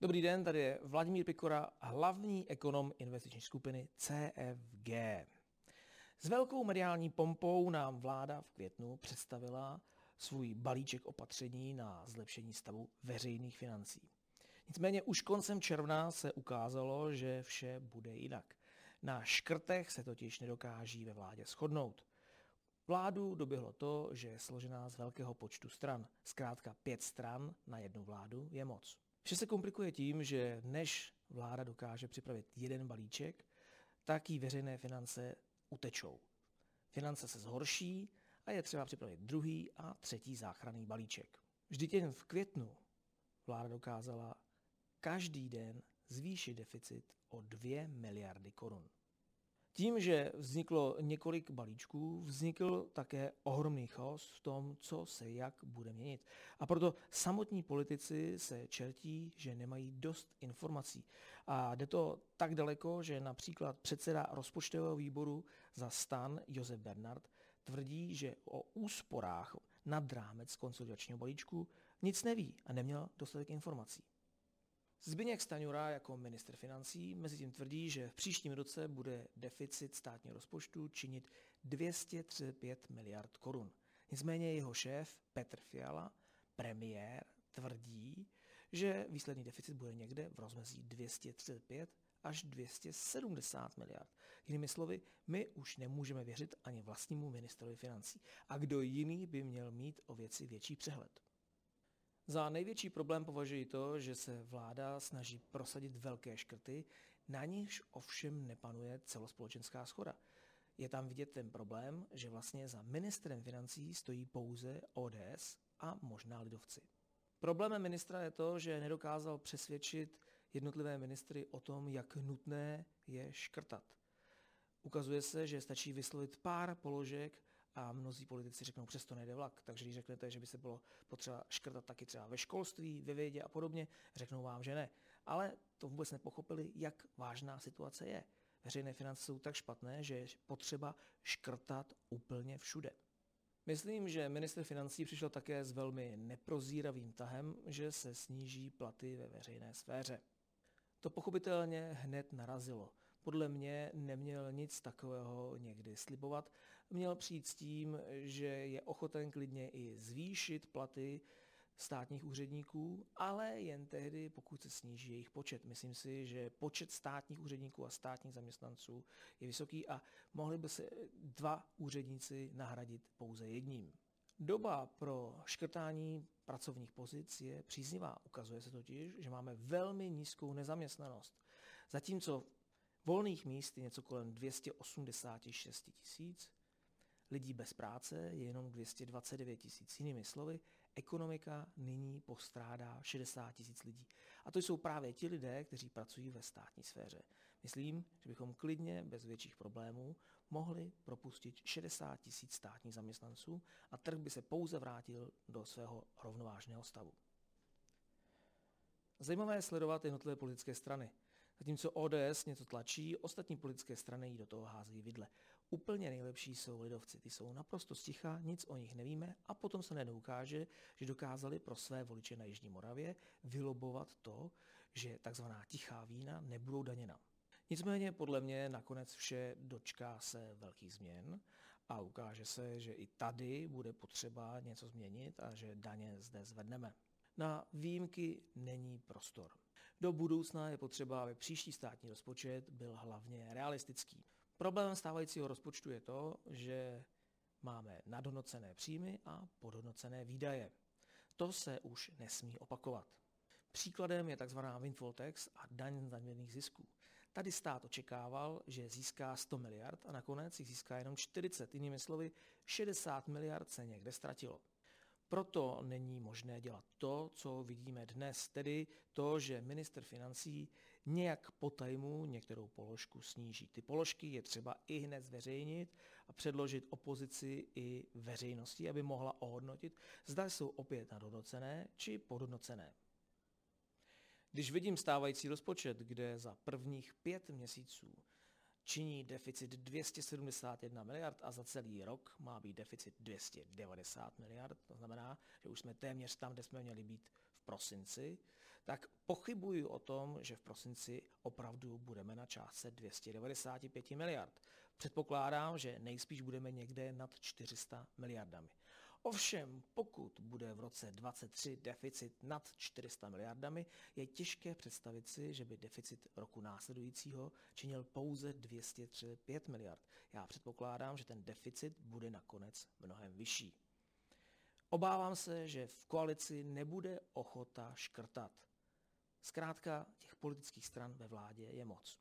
Dobrý den, tady je Vladimír Pikora, hlavní ekonom investiční skupiny CFG. S velkou mediální pompou nám vláda v květnu představila svůj balíček opatření na zlepšení stavu veřejných financí. Nicméně už koncem června se ukázalo, že vše bude jinak. Na škrtech se totiž nedokáží ve vládě shodnout. Vládu doběhlo to, že je složená z velkého počtu stran. Zkrátka pět stran na jednu vládu je moc. Vše se komplikuje tím, že než vláda dokáže připravit jeden balíček, tak jí veřejné finance utečou. Finance se zhorší a je třeba připravit druhý a třetí záchranný balíček. Vždyť jen v květnu vláda dokázala každý den zvýšit deficit o 2 miliardy korun. Tím, že vzniklo několik balíčků, vznikl také ohromný chaos v tom, co se jak bude měnit. A proto samotní politici se čertí, že nemají dost informací. A jde to tak daleko, že například předseda rozpočtového výboru za stan Josef Bernard tvrdí, že o úsporách nad rámec konsolidačního balíčku nic neví a neměl dostatek informací. Zbyněk Staňura jako minister financí mezi tím tvrdí, že v příštím roce bude deficit státního rozpočtu činit 235 miliard korun. Nicméně jeho šéf Petr Fiala, premiér, tvrdí, že výsledný deficit bude někde v rozmezí 235 až 270 miliard. Jinými slovy, my už nemůžeme věřit ani vlastnímu ministrovi financí. A kdo jiný by měl mít o věci větší přehled? Za největší problém považuji to, že se vláda snaží prosadit velké škrty, na nichž ovšem nepanuje celospolečenská schoda. Je tam vidět ten problém, že vlastně za ministrem financí stojí pouze ODS a možná lidovci. Problémem ministra je to, že nedokázal přesvědčit jednotlivé ministry o tom, jak nutné je škrtat. Ukazuje se, že stačí vyslovit pár položek a mnozí politici řeknou, přesto nejde vlak. Takže když řeknete, že by se bylo potřeba škrtat taky třeba ve školství, ve vědě a podobně, řeknou vám, že ne. Ale to vůbec nepochopili, jak vážná situace je. Veřejné finance jsou tak špatné, že je potřeba škrtat úplně všude. Myslím, že minister financí přišel také s velmi neprozíravým tahem, že se sníží platy ve veřejné sféře. To pochopitelně hned narazilo. Podle mě neměl nic takového někdy slibovat. Měl přijít s tím, že je ochoten klidně i zvýšit platy státních úředníků, ale jen tehdy, pokud se sníží jejich počet. Myslím si, že počet státních úředníků a státních zaměstnanců je vysoký a mohli by se dva úředníci nahradit pouze jedním. Doba pro škrtání pracovních pozic je příznivá. Ukazuje se totiž, že máme velmi nízkou nezaměstnanost. Zatímco volných míst je něco kolem 286 tisíc, lidí bez práce je jenom 229 tisíc. Jinými slovy, ekonomika nyní postrádá 60 tisíc lidí. A to jsou právě ti lidé, kteří pracují ve státní sféře. Myslím, že bychom klidně, bez větších problémů, mohli propustit 60 tisíc státních zaměstnanců a trh by se pouze vrátil do svého rovnovážného stavu. Zajímavé je sledovat jednotlivé politické strany. Zatímco ODS něco tlačí, ostatní politické strany jí do toho házejí vidle. Úplně nejlepší jsou lidovci. Ty jsou naprosto sticha, nic o nich nevíme a potom se najednou ukáže, že dokázali pro své voliče na Jižní Moravě vylobovat to, že takzvaná tichá vína nebudou daněna. Nicméně podle mě nakonec vše dočká se velkých změn a ukáže se, že i tady bude potřeba něco změnit a že daně zde zvedneme. Na výjimky není prostor. Do budoucna je potřeba, aby příští státní rozpočet byl hlavně realistický. Problém stávajícího rozpočtu je to, že máme nadhodnocené příjmy a podhodnocené výdaje. To se už nesmí opakovat. Příkladem je tzv. windfall tax a daň z nadměrných zisků. Tady stát očekával, že získá 100 miliard a nakonec jich získá jenom 40. Jinými slovy, 60 miliard se někde ztratilo. Proto není možné dělat to, co vidíme dnes, tedy to, že minister financí nějak po tajmu některou položku sníží. Ty položky je třeba i hned zveřejnit a předložit opozici i veřejnosti, aby mohla ohodnotit, zda jsou opět nadhodnocené či podhodnocené. Když vidím stávající rozpočet, kde za prvních pět měsíců činí deficit 271 miliard a za celý rok má být deficit 290 miliard, to znamená, že už jsme téměř tam, kde jsme měli být v prosinci, tak pochybuji o tom, že v prosinci opravdu budeme na částce 295 miliard. Předpokládám, že nejspíš budeme někde nad 400 miliardami. Ovšem, pokud bude v roce 2023 deficit nad 400 miliardami, je těžké představit si, že by deficit roku následujícího činil pouze 235 miliard. Já předpokládám, že ten deficit bude nakonec mnohem vyšší. Obávám se, že v koalici nebude ochota škrtat. Zkrátka těch politických stran ve vládě je moc.